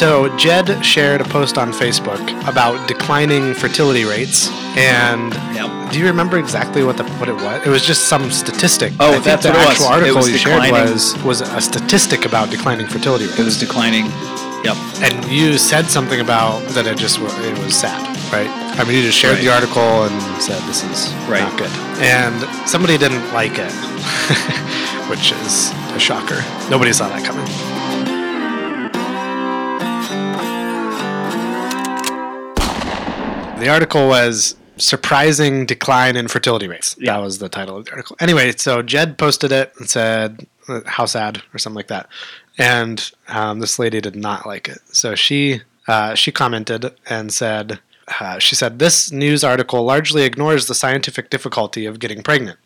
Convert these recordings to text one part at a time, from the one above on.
So Jed shared a post on Facebook about declining fertility rates, and Yep. do you remember exactly what the what it was? It was just some statistic. Oh, I that's the what it was. actual It article was you shared declining. was was a statistic about declining fertility rates. It was declining. Yep. and you said something about that it just it was sad, right? I mean, you just shared Right. the article and said this is Right. not good, and somebody didn't like it, which is a shocker. Nobody saw that coming. The article was surprising decline in fertility rates. Yeah. That was the title of the article. Anyway, so Jed posted it and said, "How sad" or something like that, and um, this lady did not like it. So she uh, she commented and said, uh, "She said this news article largely ignores the scientific difficulty of getting pregnant."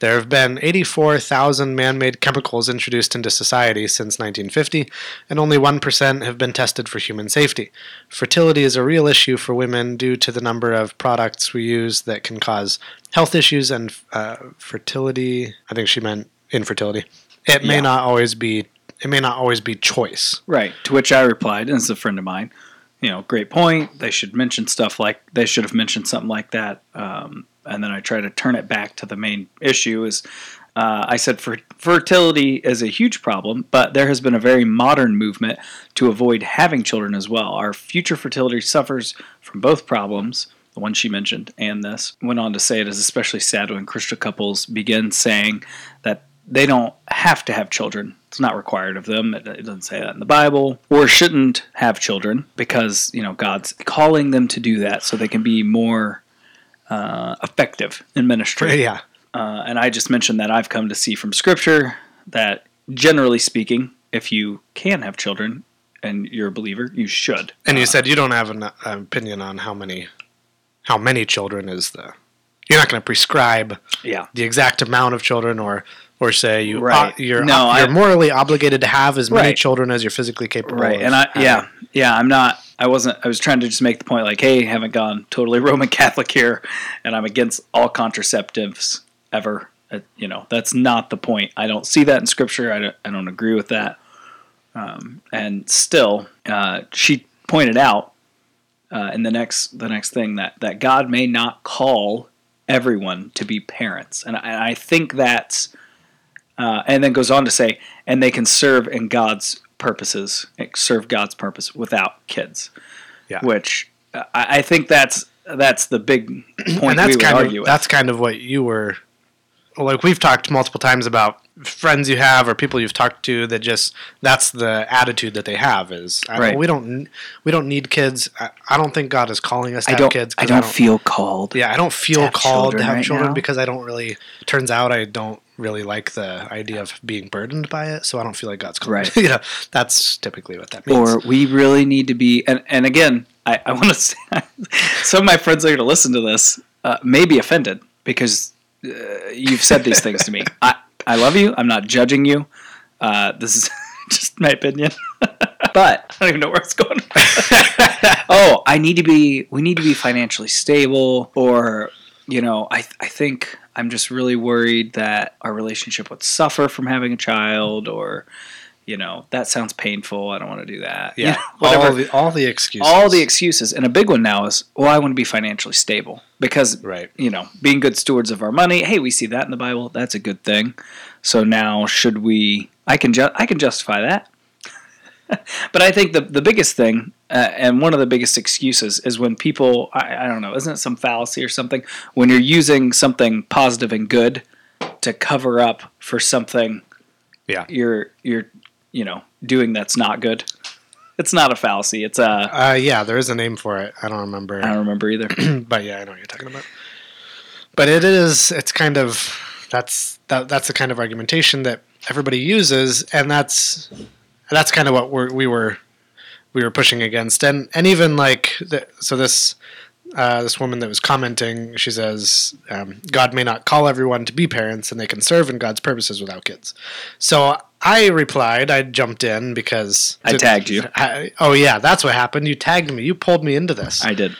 There have been 84,000 man made chemicals introduced into society since 1950, and only 1% have been tested for human safety. Fertility is a real issue for women due to the number of products we use that can cause health issues and uh, fertility. I think she meant infertility. It may Yeah. not always be. It may not always be choice. Right. To which I replied, and it's a friend of mine. You know, great point. They should mention stuff like they should have mentioned something like that. Um, and then I try to turn it back to the main issue. Is uh, I said fer- fertility is a huge problem, but there has been a very modern movement to avoid having children as well. Our future fertility suffers from both problems. The one she mentioned and this went on to say it is especially sad when Christian couples begin saying that they don't have to have children. It's not required of them. It doesn't say that in the Bible, or shouldn't have children because you know God's calling them to do that so they can be more uh, effective in ministry. Yeah. Uh, and I just mentioned that I've come to see from Scripture that generally speaking, if you can have children and you're a believer, you should. And you Uh, said you don't have an, an opinion on how many, how many children is the. You're not going to prescribe yeah, the exact amount of children, or or say you Right. uh, you're No, you're I- morally obligated to have as many Right. children as you're physically capable. right. of And I having. yeah yeah I'm not. I wasn't. I was trying to just make the point like, hey, haven't gone totally Roman Catholic here, and I'm against all contraceptives ever. Uh, you know, that's not the point. I don't see that in Scripture. I don't. I don't agree with that. Um, and still, uh, she pointed out uh, in the next the next thing that that God may not call everyone to be parents, and I, I think that's uh, and then goes on to say, and they can serve in God's purposes, serve God's purpose without kids. Yeah. Which uh, I, I think that's that's the big point and that's we would kind argue of with. that's kind of what you were. Like we've talked multiple times about friends you have or people you've talked to that just that's the attitude that they have is I, Right. we don't we don't need kids. I, I don't think God is calling us to I have don't. kids. 'cause I don't feel called. Yeah, I don't feel have called to have right children now. because I don't really. Turns out I don't really like the idea of being burdened by it, so I don't feel like God's calling. Right. you know, that's typically what that means. or we really need to be and, and again i, I want to say some of my friends are going to listen to this uh, may be offended because uh, you've said these things to me i, I love you i'm not judging you uh, this is just my opinion but i don't even know where it's going oh i need to be we need to be financially stable or you know i, I think i'm just really worried that our relationship would suffer from having a child or you know that sounds painful. I don't want to do that. You yeah, know, whatever. all the all the excuses. all the excuses. And a big one now is well i want to be financially stable because right. you know being good stewards of our money hey we see that in the bible. That's a good thing. So now should we i can ju- i can justify that but i think the, the biggest thing uh, and one of the biggest excuses is when people I, I don't know isn't it some fallacy or something when you're using something positive and good to cover up for something Yeah. you're you're you know doing that's not good it's not a fallacy it's a Uh, yeah, there is a name for it. I don't remember. I don't remember either. but yeah, I know what you're talking about. But it is. It's kind of that's that, that's the kind of argumentation that everybody uses, and that's that's kind of what we're, we were we were pushing against, and and even like the, so this. Uh, this woman that was commenting, she says, um, "God may not call everyone to be parents, and they can serve in God's purposes without kids." So I replied, I jumped in because I tagged you. I, oh yeah, that's what happened. You tagged me. You pulled me into this. I did.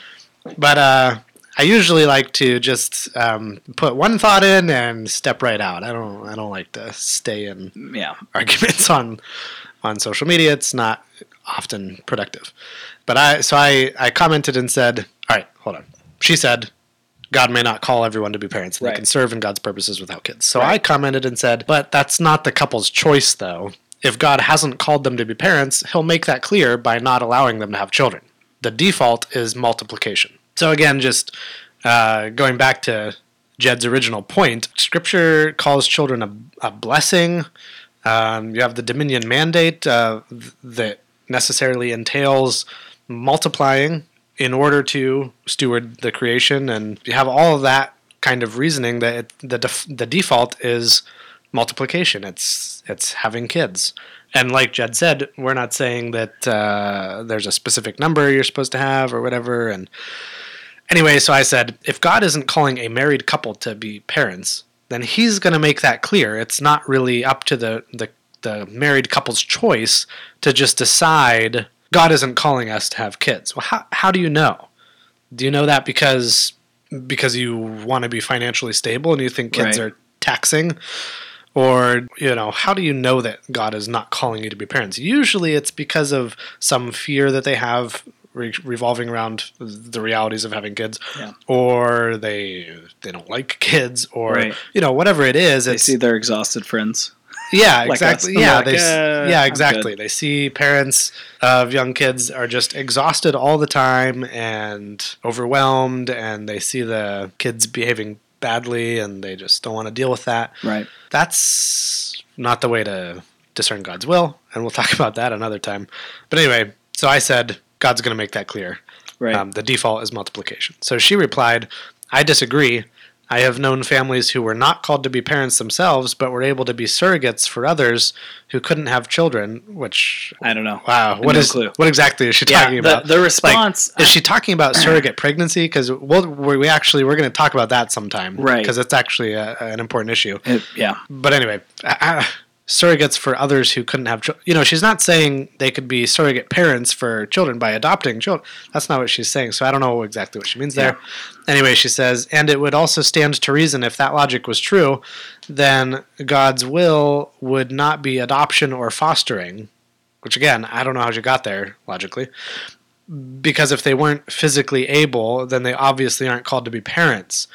But uh, I usually like to just um, put one thought in and step right out. I don't. I don't like to stay in Yeah. arguments on on social media. It's not often productive. But I so I I commented and said, "All right, hold on." She said, God may not call everyone to be parents. and They can serve in God's purposes without kids. So Right. I commented and said, but that's not the couple's choice, though. If God hasn't called them to be parents, he'll make that clear by not allowing them to have children. The default is multiplication. So again, just uh, going back to Jed's original point, Scripture calls children a, a blessing. Um, you have the dominion mandate uh, th- that necessarily entails multiplying in order to steward the creation, and you have all of that kind of reasoning that it, the def- the default is multiplication. It's it's having kids, and like Jed said, we're not saying that uh, there's a specific number you're supposed to have or whatever. And anyway, so I said, if God isn't calling a married couple to be parents, then He's going to make that clear. It's not really up to the the the married couple's choice to just decide God isn't calling us to have kids. Well, how how do you know? Do you know that because because you want to be financially stable and you think kids Right. are taxing? Or, you know, how do you know that God is not calling you to be parents? Usually it's because of some fear that they have re- revolving around the realities of having kids Yeah. or they they don't like kids or Right. you know whatever it is They see their exhausted friends. yeah, Like exactly. Yeah, Like, they, uh, yeah, exactly. They see parents of young kids are just exhausted all the time and overwhelmed, and they see the kids behaving badly, and they just don't want to deal with that. Right. That's not the way to discern God's will, and we'll talk about that another time. But anyway, so I said God's going to make that clear. Right. Um, the default is multiplication. So she replied, I disagree. I have known families who were not called to be parents themselves, but were able to be surrogates for others who couldn't have children. Which, I don't know. wow, what No is clue. what exactly is she Yeah, talking the, about? the response. is she talking about surrogate pregnancy? Because we'll, we we actually we're going to talk about that sometime, Right. Because it's actually a, an important issue. it- yeah. But anyway, uh, surrogates for others who couldn't have children. You know, she's not saying they could be surrogate parents for children by adopting children. That's not what she's saying. So I don't know exactly what she means there. Anyway, she says, and it would also stand to reason if that logic was true, then God's will would not be adoption or fostering. Which again, I don't know how she got there logically. Because if they weren't physically able, then they obviously aren't called to be parents.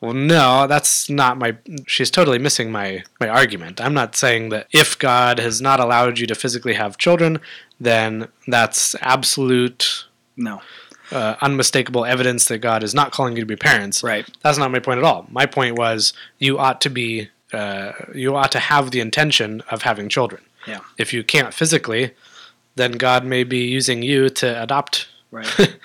Well, no, that's not my. She's totally missing my my argument. I'm not saying that if God has not allowed you to physically have children, then that's absolute, No. uh, unmistakable evidence that God is not calling you to be parents. Right. That's not my point at all. My point was you ought to be, uh, you ought to have the intention of having children. Yeah. If you can't physically, then God may be using you to adopt Right.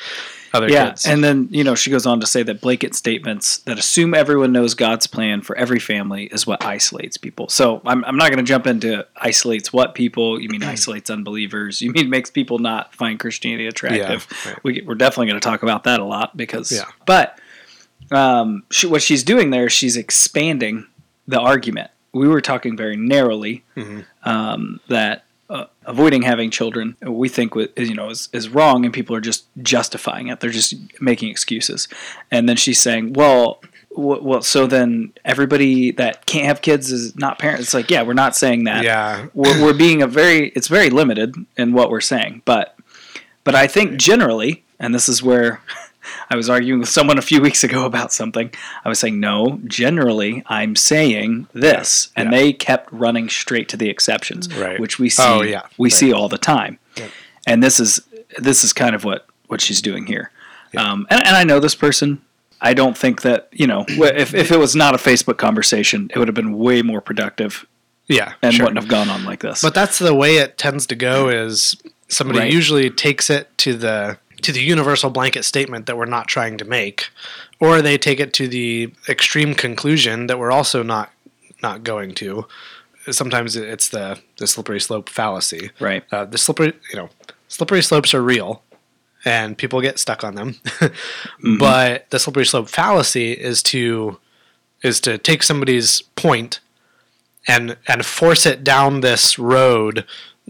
other yeah. kids. And then, you know, she goes on to say that blanket statements that assume everyone knows God's plan for every family is what isolates people. So I'm, I'm not going to jump into isolates what people. You mean isolates unbelievers. You mean makes people not find Christianity attractive. right. We, we're definitely going to talk about that a lot because, Yeah. but um, she, what she's doing there, she's expanding the argument. We were talking very narrowly Mhm. um, that uh, avoiding having children we think is, you know is, is wrong and people are just justifying it. They're just making excuses. And then she's saying well w- well so then everybody that can't have kids is not parents. It's like yeah we're not saying that. Yeah, we're, we're being a very it's very limited in what we're saying. But but i think generally and this is where i was arguing with someone a few weeks ago about something i was saying no generally i'm saying this and Yeah. they kept running straight to the exceptions Right. which we see Oh, yeah. we Right. see all the time and this is this is kind of what what she's doing here um, and, and i know this person i don't think that you know if, if it was not a facebook conversation it would have been way more productive yeah, and sure. wouldn't have gone on like this But that's the way it tends to go. Is somebody Right. usually takes it to the to the universal blanket statement that we're not trying to make, or they take it to the extreme conclusion that we're also not not going to. Sometimes it's the the slippery slope fallacy. right Uh, the slippery you know slippery slopes are real, and people get stuck on them. But the slippery slope fallacy is to is to take somebody's point and and force it down this road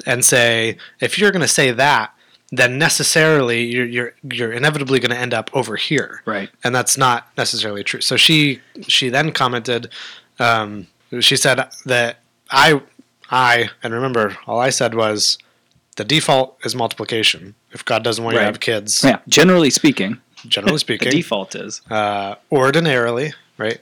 and say if you're going to say that then necessarily you're you're you're inevitably going to end up over here. Right. And that's not necessarily true. So she she then commented um, she said that i I and remember all I said was the default is multiplication. If God doesn't want you to have kids, Yeah, generally speaking, generally speaking, the default is. Uh, ordinarily, right?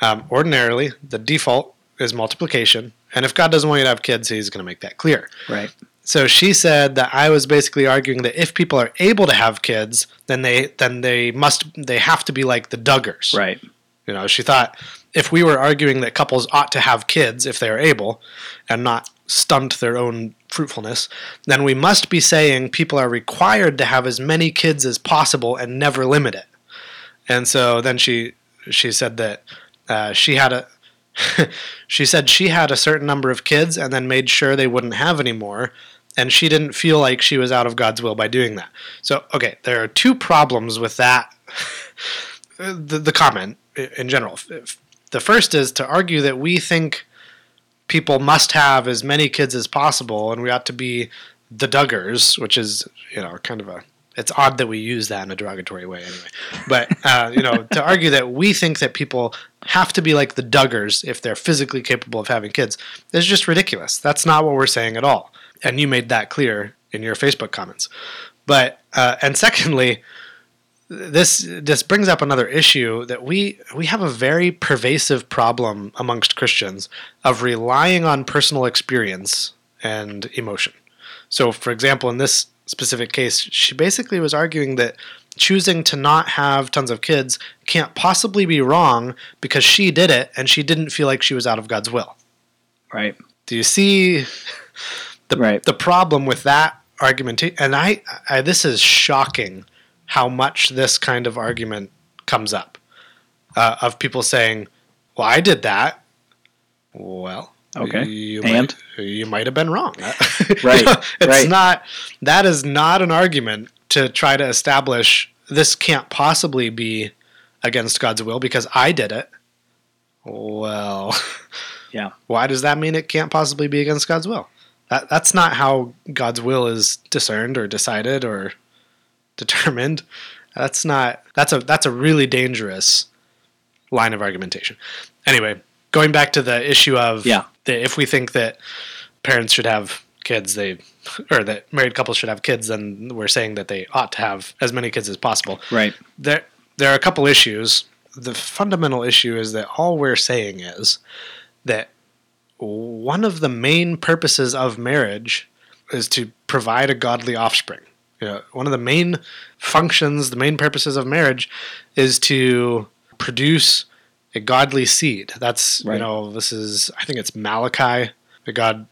Um, ordinarily, the default is multiplication, and if God doesn't want you to have kids, He's going to make that clear. right. So she said that I was basically arguing that if people are able to have kids, then they then they must they have to be like the Duggars, Right. You know, she thought if we were arguing that couples ought to have kids if they are able, and not stunt their own fruitfulness, then we must be saying people are required to have as many kids as possible and never limit it. And so then she she said that uh, she had a she said she had a certain number of kids and then made sure they wouldn't have any more and she didn't feel like she was out of God's will by doing that. So okay, there are two problems with that the, the comment in general. The first is to argue that we think people must have as many kids as possible and we ought to be the Duggars, which is, you know, kind of a it's odd that we use that in a derogatory way anyway. But uh, you know, to argue that we think that people have to be like the Duggars if they're physically capable of having kids is just ridiculous. That's not what we're saying at all. And you made that clear in your Facebook comments. But uh, and secondly, this this brings up another issue that we we have a very pervasive problem amongst Christians of relying on personal experience and emotion. So, for example, in this specific case, she basically was arguing that choosing to not have tons of kids can't possibly be wrong because she did it and she didn't feel like she was out of God's will. Right. Do you see the Right. the problem with that argumentation? And I, I this is shocking how much this kind of argument comes up uh, of people saying, "Well, I did that." Well, Okay. you And? might, you might have been wrong. Right, it's right. not. That is not an argument to try to establish this can't possibly be against God's will because I did it. Well, Yeah. why does that mean it can't possibly be against God's will? That that's not how God's will is discerned or decided or determined. That's not that's a that's a really dangerous line of argumentation. Anyway, going back to the issue of Yeah. that if we think that parents should have kids, they or that married couples should have kids, then we're saying that they ought to have as many kids as possible Right. there there are a couple issues. The fundamental issue is that all we're saying is that one of the main purposes of marriage is to provide a godly offspring. You know, one of the main functions, the main purposes of marriage is to produce a godly seed. That's you know, this is I think it's Malachi that God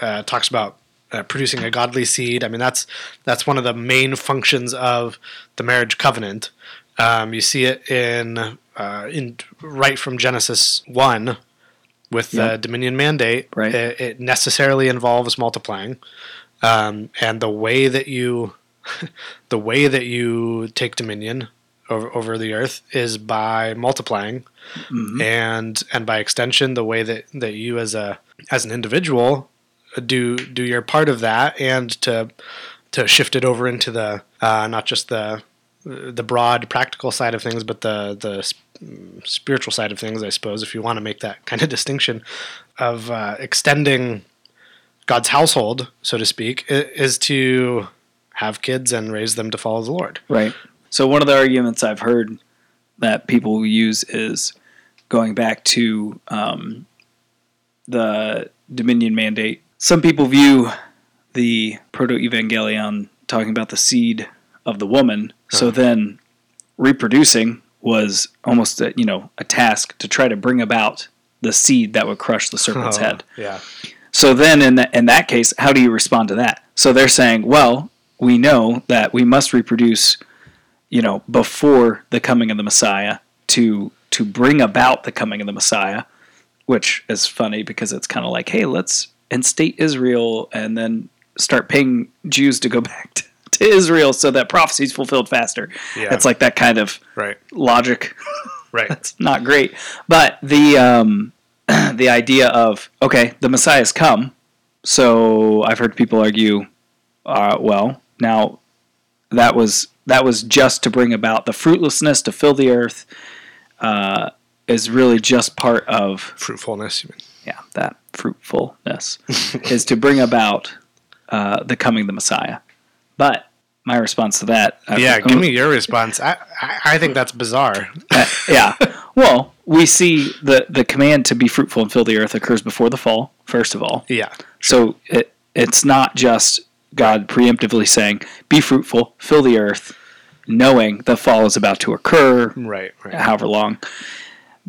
uh, talks about uh, producing a godly seed. I mean, that's that's one of the main functions of the marriage covenant. Um, you see it in uh, in right from Genesis one with the dominion mandate. Right. It, it necessarily involves multiplying, um, and the way that you the way that you take dominion over, over the earth is by multiplying Mhm. and and by extension the way that that you as a as an individual do do your part of that and to to shift it over into the uh, not just the the broad practical side of things but the the spiritual side of things I suppose if you want to make that kind of distinction of uh, extending God's household so to speak is to have kids and raise them to follow the Lord Right. So one of the arguments I've heard that people use is going back to um, the Dominion mandate. Some people view the proto-evangelion talking about the seed of the woman. So Uh-huh. then, reproducing was almost a, you know a task to try to bring about the seed that would crush the serpent's Oh, head. yeah So then, in that in that case, how do you respond to that? So they're saying, well, we know that we must reproduce, you know, before the coming of the Messiah to to bring about the coming of the Messiah, which is funny because it's kind of like, hey, let's instate Israel and then start paying Jews to go back to, to Israel so that prophecy's fulfilled faster. Yeah. It's like that kind of right logic right that's not great. But the um, the idea of okay, the Messiah's come. So I've heard people argue, uh, well, now that was that was just to bring about the fruitlessness to fill the earth. Uh, is really just part of fruitfulness you mean. yeah that fruitfulness is to bring about uh, the coming of the Messiah. But my response to that, uh, Yeah, give me your response. I, I, I think that's bizarre. Uh, yeah. Well, we see the the command to be fruitful and fill the earth occurs before the fall. First of all, Yeah. so it, it's not just God preemptively saying, "Be fruitful, fill the earth," knowing the fall is about to occur, Right, right. however long.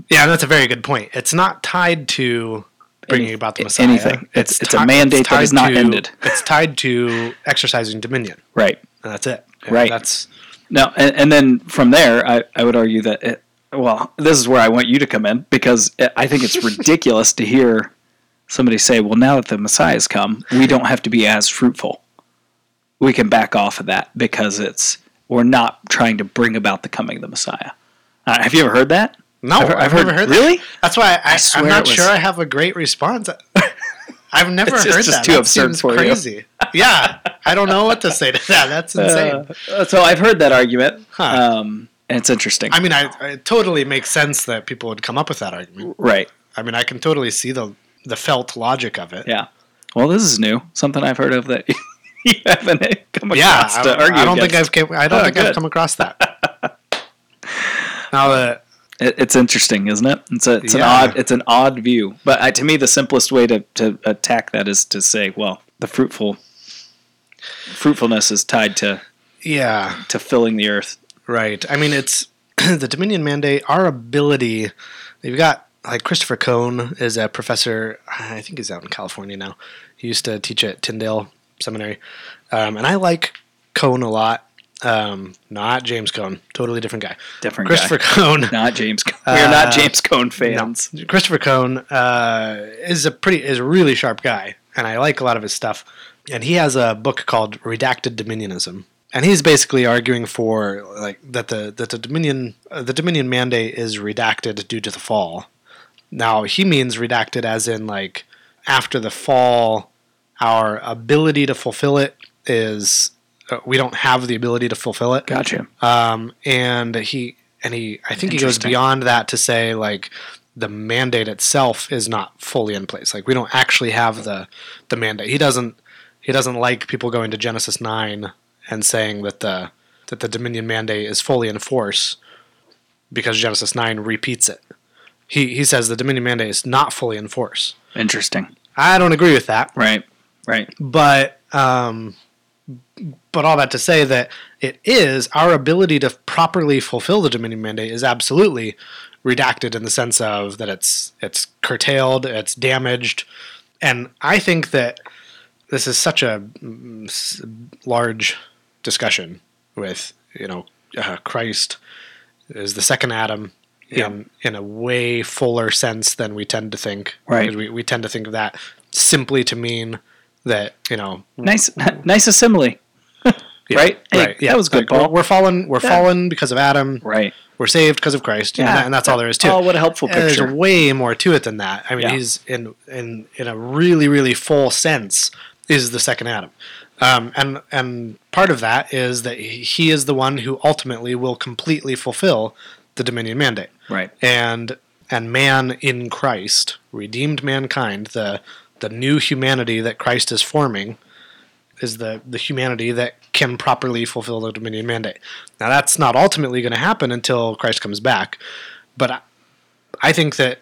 Yeah, that's a very good point. It's not tied to bringing Any- about the Messiah. anything. It's- it's a ti- mandate that tied not to- ended. It's tied to exercising dominion. Right. And that's it. Right. That's No, and, and then from there, I, I would argue that it, well, this is where I want you to come in because it, I think it's ridiculous to hear somebody say, "Well, now that the Messiah's come, we don't have to be as fruitful. We can back off of that because it's we're not trying to bring about the coming of the Messiah." Uh, have you ever heard that? No. I've, I've, I've never heard, heard. Really? That. That's why I, I, I'm not was- sure I have a great response. I've never It's heard just- just that. too that absurd seems for you. crazy. yeah, I don't know what to say to that. That's insane. Uh, so I've heard that argument. Huh. Um, and it's interesting. I mean, I, it totally makes sense that people would come up with that argument. right. I mean, I can totally see the the felt logic of it. Yeah. Well, this is new. Something I've heard of that you haven't come Yeah, across I, argue I don't think. I've came, I don't Oh, think good. I've come across that. now that It, it's interesting, isn't it? It's a, it's an odd it's an odd view. But I, to me, the simplest way to, to attack that is to say, well, the fruitful fruitfulness is tied to yeah, to filling the earth. right. I mean, it's the Dominion mandate. Our ability. You've got like Christopher Cone is a professor. I think he's out in California now. He used to teach at Tyndale Seminary, um, and I like Cone a lot. Um, not James Cone, totally different guy. Different Christopher guy. Cone. Not James. We're not Uh, James Cone fans. No. Christopher Cone uh, is a pretty is a really sharp guy, and I like a lot of his stuff. And he has a book called Redacted Dominionism, and he's basically arguing for like that the that the Dominion uh, the Dominion mandate is redacted due to the fall. Now he means redacted as in like after the fall, our ability to fulfill it is uh, we don't have the ability to fulfill it. Gotcha. Um, and he and he I think he goes beyond that to say like the mandate itself is not fully in place. Like we don't actually have the the mandate. He doesn't he doesn't like people going to Genesis nine and saying that the that the Dominion mandate is fully in force because Genesis nine repeats it. He he says the Dominion mandate is not fully in force. Interesting. I don't agree with that Right. Right. but um, but all that to say that it is our ability to properly fulfill the Dominion mandate is absolutely redacted in the sense of that it's it's curtailed, it's damaged, and I think that this is such a mm, large discussion with you know uh, Christ is the second Adam. Yeah. In, in a way fuller sense than we tend to think. Right. We, we tend to think of that simply to mean that, you know, Nice. nice assembly. Yeah, Right? Hey, that was good, Like, Paul. We're, we're fallen. We're Yeah. fallen because of Adam. Right. We're saved because of Christ. Yeah, and, that- and that's all there is to it. Oh, what a helpful And picture. There's way more to it than that. I mean, Yeah. he's in in in a really really full sense is the second Adam, um, and and part of that is that he he is the one who ultimately will completely fulfill the Dominion mandate Right. and and man in Christ, redeemed mankind, the the new humanity that Christ is forming, is the the humanity that can properly fulfill the dominion mandate. Now that's not ultimately going to happen until Christ comes back, but I, think that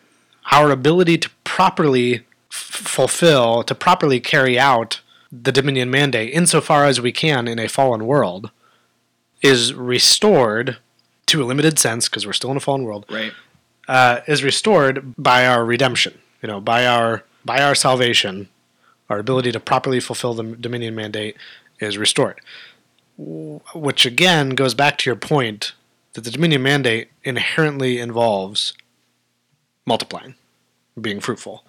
our ability to properly f- fulfill, to properly carry out the dominion mandate, insofar as we can in a fallen world, is restored to a limited sense because we're still in a fallen world Right. uh, is restored by our redemption. You know, by our by our salvation, our ability to properly fulfill the dominion mandate is restored. Which again goes back to your point that the dominion mandate inherently involves multiplying, being fruitful.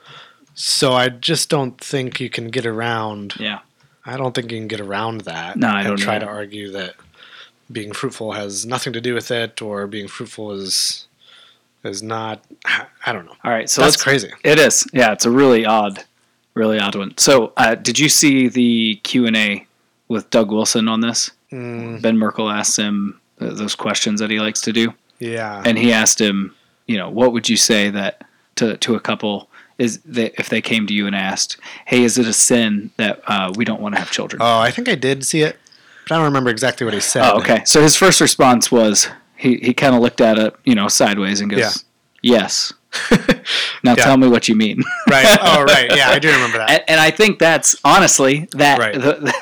So I just don't think you can get around. Yeah. I don't think you can get around that. No, I don't try either. to argue that being fruitful has nothing to do with it, or being fruitful is is not. I don't know. All right. So That's crazy. It is. Yeah, it's a really odd, really odd one. So, uh, did you see the Q and A with Doug Wilson on this? Mm, Ben Merkle asked him those questions that he likes to do, yeah. and he asked him, you know, what would you say that to to a couple is that if they came to you and asked, "Hey, is it a sin that uh, we don't want to have children?" Oh, I think I did see it, but I don't remember exactly what he said. Oh, okay. So his first response was he, he kind of looked at it, you know, sideways and goes, Yeah. "Yes." Now Yeah. tell me what you mean. right. Oh, right. Yeah, I do remember that. and, and I think that's honestly that Right. the, the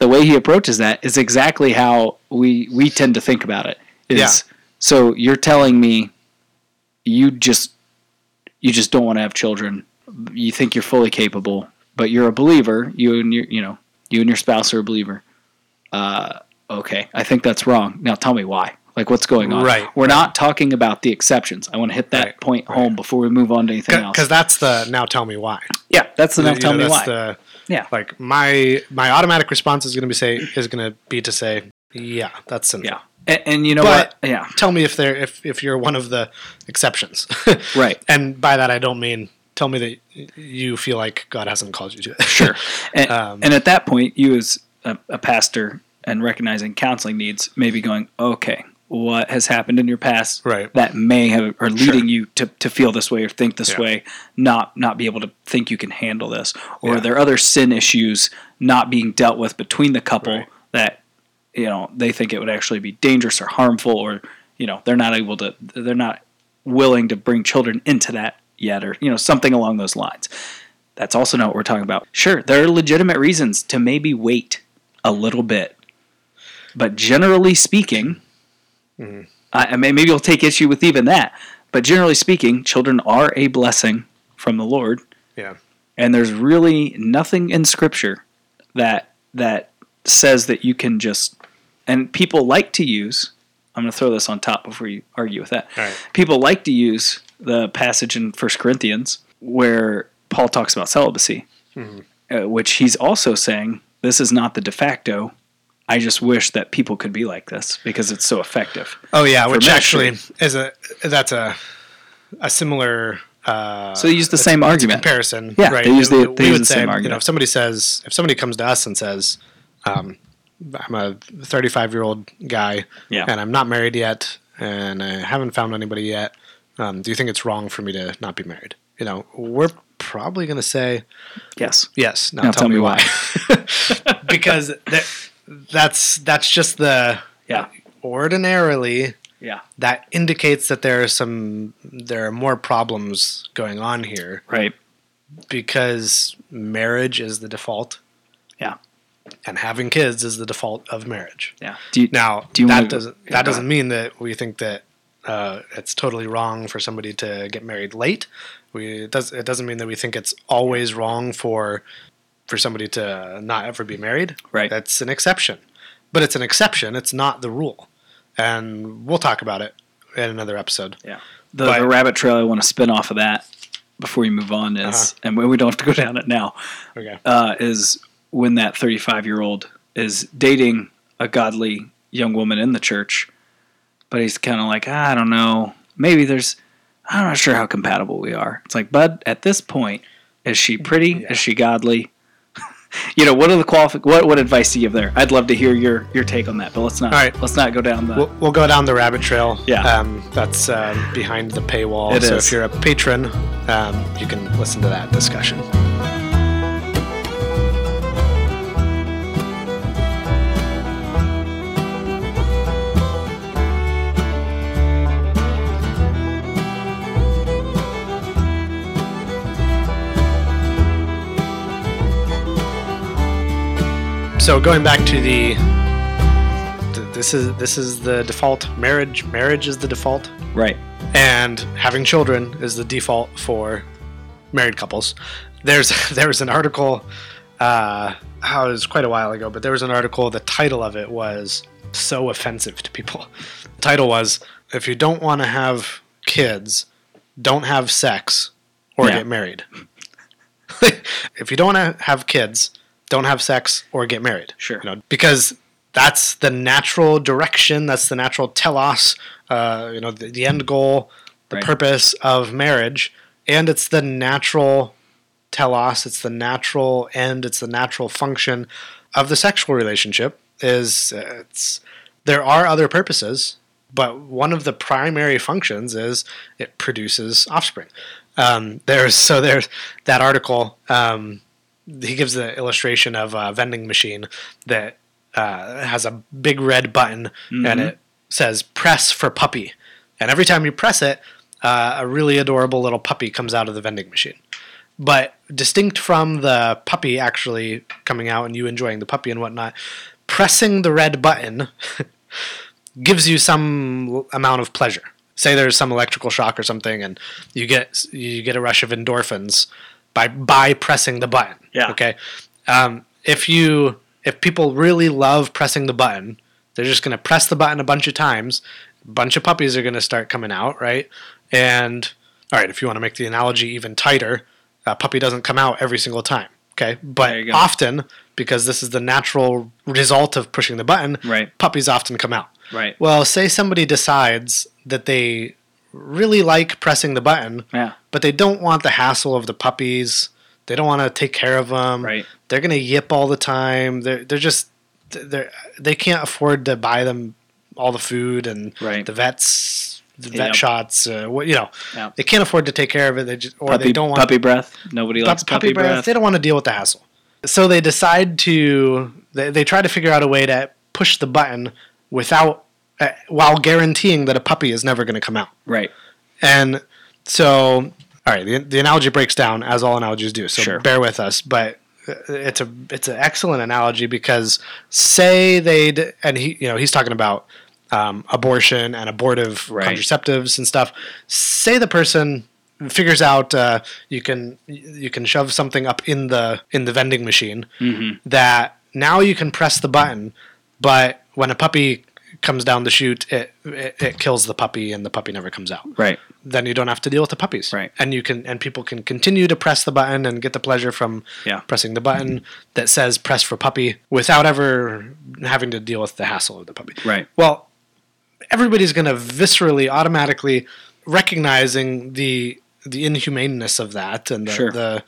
way he approaches that is exactly how we we tend to think about it. Is Yeah. so you're telling me you just you just don't want to have children. You think you're fully capable, but you're a believer. You and your you know you and your spouse are a believer. Uh, okay, I think that's wrong. Now tell me why. Like what's going on? Right, We're not talking about the exceptions. I want to hit that Right, point right. home before we move on to anything else. Because that's the now tell me why. yeah, that's the now You tell know, me why. The, Yeah. Like my my automatic response is going to be say is going to be to say yeah that's sinful. Yeah. And, and you know But- what? Yeah. Tell me if they're if if you're one of the exceptions. Right. And by that I don't mean tell me that you feel like God hasn't called you to it. Sure. And, Um, and at that point, you as a, a pastor and recognizing counseling needs, maybe going, okay, what has happened in your past Right. that may have are leading Sure. you to, to feel this way or think this Yeah. way, not not be able to think you can handle this, or Yeah. are there other sin issues not being dealt with between the couple Right. that you know they think it would actually be dangerous or harmful, or you know they're not able to they're not willing to bring children into that yet, or you know something along those lines. That's also not what we're talking about. Sure, there are legitimate reasons to maybe wait a little bit, but generally speaking, I, I mean, maybe you'll take issue with even that. But generally speaking, children are a blessing from the Lord, Yeah. and there's really nothing in Scripture that that says that you can just. And people like to use. I'm going to throw this on top before you argue with that. Right. People like to use the passage in First Corinthians where Paul talks about celibacy, uh, which he's also saying this is not the de facto. I just wish that people could be like this because it's so effective. Oh yeah, which actually is a that's a a similar. Uh, So they use the same argument. comparison. Yeah, right. they use the- We use would the say, same You know, argument. if somebody says, if somebody comes to us and says, um, "I'm a 35 year old guy, Yeah. and I'm not married yet, and I haven't found anybody yet. Um, do you think it's wrong for me to not be married?" You know, we're probably going to say Yes. yes. Now, Now tell, me why. why. because that, that's that's just the Yeah. ordinarily Yeah. that indicates that there are some there are more problems going on here Right. because marriage is the default Yeah. and having kids is the default of marriage Yeah. Do you, now Do you that doesn't that doesn't mean that we think that uh, it's totally wrong for somebody to get married late we it does it doesn't mean that we think it's always wrong for for somebody to not ever be married Right. that's an exception but it's an exception it's not the rule and we'll talk about it in another episode yeah. The, But- the rabbit trail I want to spin off of that before you move on is, Uh-huh. and we don't have to go down it now, okay uh, is when that 35 year old is dating a godly young woman in the church, but he's kind of like, "Ah, I don't know, maybe there's, I'm not sure how compatible we are. It's like, bud, at this point, is she pretty? Yeah. Is she godly? You know, what are the qualifi- what what advice do you give there? I'd love to hear your your take on that, but let's not All right. let's not go down the We'll, we'll go down the rabbit trail. Yeah. Um, that's uh, behind the paywall. It so is. if you're a patron, um, you can listen to that discussion. So going back to the, th- this is this is the default marriage. Marriage is the default, right. and having children is the default for married couples. There's there was an article, uh, oh, it was quite a while ago, but there was an article. The title of it was so offensive to people. The title was "If you don't want to have kids, don't have sex or Yeah. get married." if you don't want to have kids, don't have sex or get married. Sure. You know, because that's the natural direction. That's the natural telos. Uh, you know, the, the end goal, the Right. purpose of marriage, and it's the natural telos. It's the natural end. It's the natural function of the sexual relationship. Is uh, it's there are other purposes, but one of the primary functions is it produces offspring. Um, there's so there's that article. Um, he gives the illustration of a vending machine that uh, has a big red button and Mhm. it says "press for puppy," and every time you press it, uh, a really adorable little puppy comes out of the vending machine. But distinct from the puppy actually coming out and you enjoying the puppy and whatnot, pressing the red button gives you some amount of pleasure. Say there's some electrical shock or something, and you get you get a rush of endorphins by by pressing the button. Yeah. Okay. Um, if you if people really love pressing the button, they're just going to press the button a bunch of times. A bunch of puppies are going to start coming out, right? And all right, if you want to make the analogy even tighter, a puppy doesn't come out every single time. Okay, but There you go. often because this is the natural result of pushing the button, Right. puppies often come out. Right. Well, say somebody decides that they really like pressing the button, Yeah. but they don't want the hassle of the puppies. They don't want to take care of them. Right. They're gonna yip all the time. They're they're just they're they can't afford to buy them all the food and Right. the vets, the vet Yep. shots. Uh, what you know, Yeah. they can't afford to take care of it. They just or Puppy, they don't want puppy breath. Nobody likes puppy, breath. They don't want to deal with the hassle. So they decide to they, they try to figure out a way to push the button without uh, while guaranteeing that a puppy is never going to come out. Right. And so, all right, the, the analogy breaks down as all analogies do. So Sure. bear with us, but uh, it's a it's an excellent analogy because say they'd and he you know he's talking about um, abortion and abortive Right. contraceptives and stuff. Say the person figures out uh, you can you can shove something up in the in the vending machine Mm-hmm. that now you can press the button, but when a puppy comes down the chute, it, it it kills the puppy and the puppy never comes out Right. then you don't have to deal with the puppies. Right. And you can and people can continue to press the button and get the pleasure from Yeah. pressing the button that says press for puppy without ever having to deal with the hassle of the puppy. Right. Well, everybody's going to viscerally automatically recognizing the the inhumaneness of that and the, Sure. the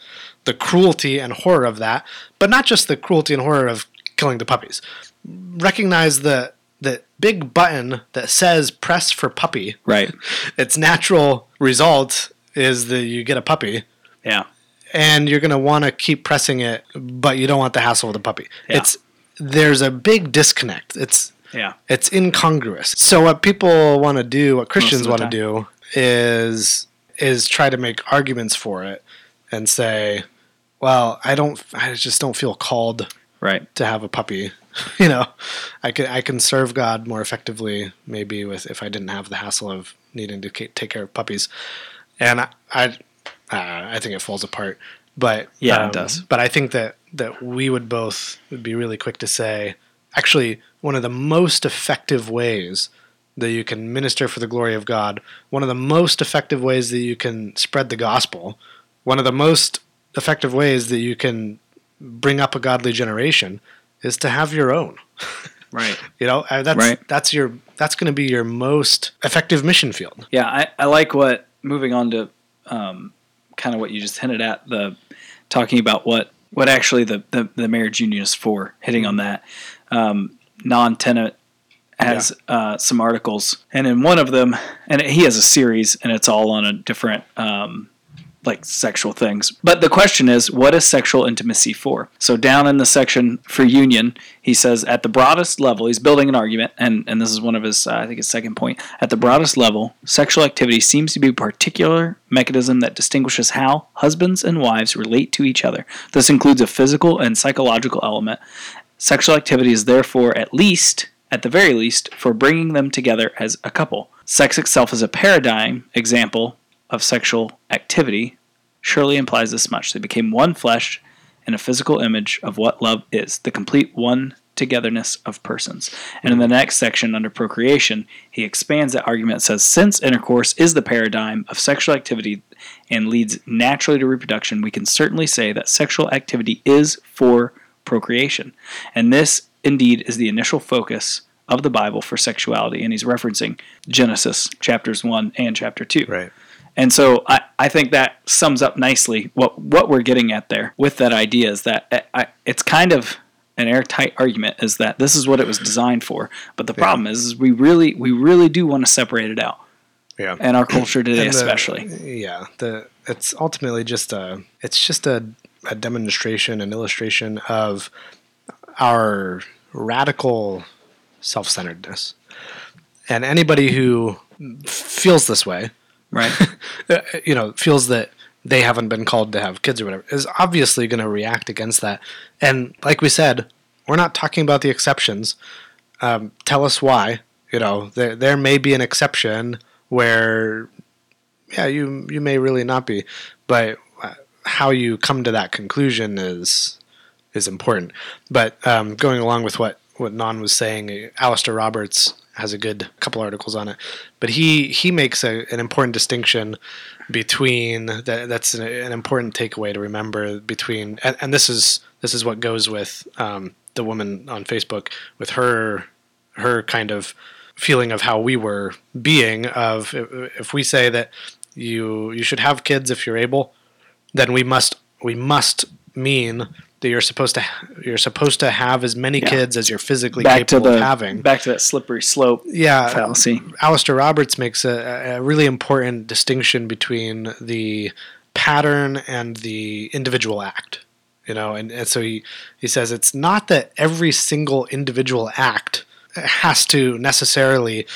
the cruelty and horror of that, but not just the cruelty and horror of killing the puppies. Recognize the the big button that says press for puppy Right. its natural result is that you get a puppy Yeah. and you're going to want to keep pressing it but you don't want the hassle of the puppy Yeah. it's there's a big disconnect it's Yeah. it's incongruous so what people want to do what christians want to do is is try to make arguments for it and say well i don't i just don't feel called Right. to have a puppy. you know, I can I can serve God more effectively maybe with if I didn't have the hassle of needing to take care of puppies. And I I, uh, I think it falls apart. But um, Yeah, it does. But I think that that we would both would be really quick to say actually one of the most effective ways that you can minister for the glory of God, one of the most effective ways that you can spread the gospel, one of the most effective ways that you can bring up a godly generation is to have your own. Right. You know, uh, that's Right. that's your that's going to be your most effective mission field. Yeah, I, I like what moving on to um, kind of what you just hinted at the talking about what what actually the the, the marriage union is for. Hitting on that um, Bnonn Tennant has uh, some articles, and in one of them, and he has a series, and it's all on a different. Um, like sexual things. But the question is, what is sexual intimacy for? So down in the section for union, he says at the broadest level, he's building an argument, and, and this is one of his, uh, I think his second point. At the broadest level, sexual activity seems to be a particular mechanism that distinguishes how husbands and wives relate to each other. This includes a physical and psychological element. Sexual activity is therefore at least, at the very least, for bringing them together as a couple. Sex itself is a paradigm example of sexual activity surely implies this much. They became one flesh in a physical image of what love is, the complete one togetherness of persons. And in the next section under procreation, he expands that argument and says since intercourse is the paradigm of sexual activity and leads naturally to reproduction, we can certainly say that sexual activity is for procreation. And this indeed is the initial focus of the Bible for sexuality. And he's referencing Genesis chapters 1 and chapter 2. Right. And so I, I think that sums up nicely what, what we're getting at there with that idea is that I, I, it's kind of an airtight argument is that this is what it was designed for. But the problem is, is we really we really do want to separate it out. Yeah. And our culture today the- especially. yeah. The it's ultimately just a it's just a, a demonstration, an illustration of our radical self-centeredness. And anybody who feels this way, Right. you know, feels that they haven't been called to have kids or whatever, is obviously going to react against that. And like we said, we're not talking about the exceptions. Um, tell us why. You know, there there may be an exception where, yeah, you you may really not be, but uh, how you come to that conclusion is is important. But um, going along with what what Bnonn was saying, Alistair Roberts has a good couple articles on it, but he he makes a, an important distinction between that. That's an, an important takeaway to remember between, and, and this is this is what goes with um, the woman on Facebook with her her kind of feeling of how we were being of if, if we say that you you should have kids if you're able then we must we must mean that you're supposed to you're supposed to have as many Yeah. kids as you're physically back capable the of having. back to that slippery slope Yeah, fallacy. Alistair Roberts makes a, a really important distinction between the pattern and the individual act. You know, and, and so he, he says it's not that every single individual act has to necessarily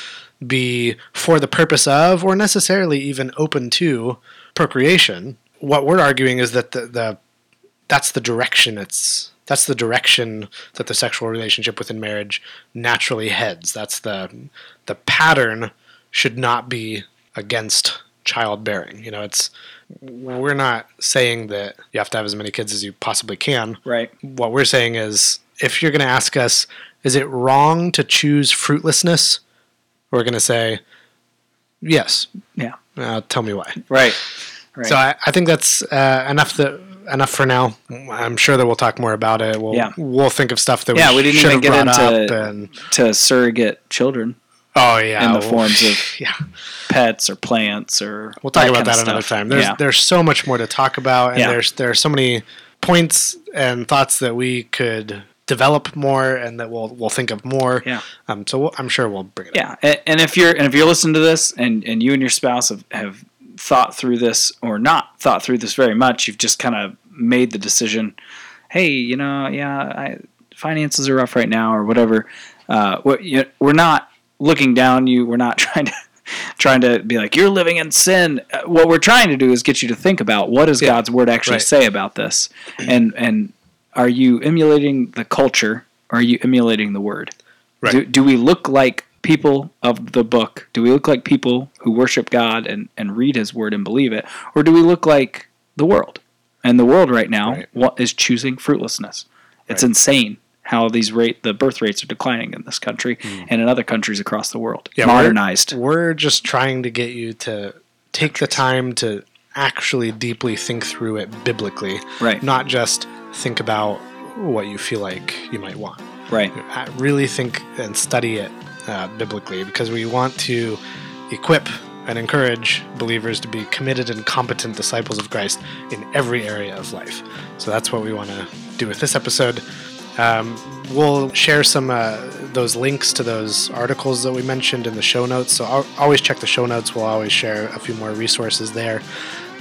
be for the purpose of or necessarily even open to procreation. What we're arguing is that the, the that's the direction it's that's the direction that the sexual relationship within marriage naturally heads. That's the the pattern should not be against childbearing. You know, it's we're not saying that you have to have as many kids as you possibly can. Right. What we're saying is if you're going to ask us is it wrong to choose fruitlessness? We're going to say yes. Yeah. Uh, tell me why. Right. Right. So I, I think that's uh, enough. That enough for now. I'm sure that we'll talk more about it. We'll Yeah. we'll think of stuff that Yeah, we, we didn't even get into- up. And to surrogate children, oh yeah, in the well, forms of yeah. pets or plants or We'll talk about kind that another stuff. time. There's yeah. there's so much more to talk about, and Yeah. there's there are so many points and thoughts that we could develop more, and that we'll we'll think of more. Yeah. Um. So we'll, I'm sure we'll bring it. up. Yeah, and, and if you're and if you're listening to this, and and you and your spouse have, have thought through this or not thought through this very much, you've just kind of made the decision. Hey, you know, yeah, I, finances are rough right now, or whatever. Uh, we're, you- we're not looking down you. We're not trying to trying to be like you're living in sin. Uh, What we're trying to do is get you to think about what does Yeah, God's word actually right. say about this, and and are you emulating the culture? Or are you emulating the word? Right. Do, do we look like people of the book? Do we look like people who worship God and, and read His word and believe it? Or do we look like the world? And the world right now Right. is choosing fruitlessness. It's Right. insane how these rate the birth rates are declining in this country and in other countries across the world. Yeah, we're- Modernized. We're just trying to get you to take the time to actually deeply think through it biblically, Right. not just think about what you feel like you might want. Right. Uh, really think and study it uh, biblically because we want to equip and encourage believers to be committed and competent disciples of Christ in every area of life. So that's what we want to do with this episode. Um, we'll share some uh, those links to those articles that we mentioned in the show notes. So I'll always check the show notes. We'll always share a few more resources there.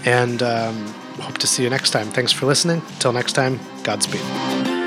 And um, hope to see you next time. Thanks for listening. Till next time, Godspeed.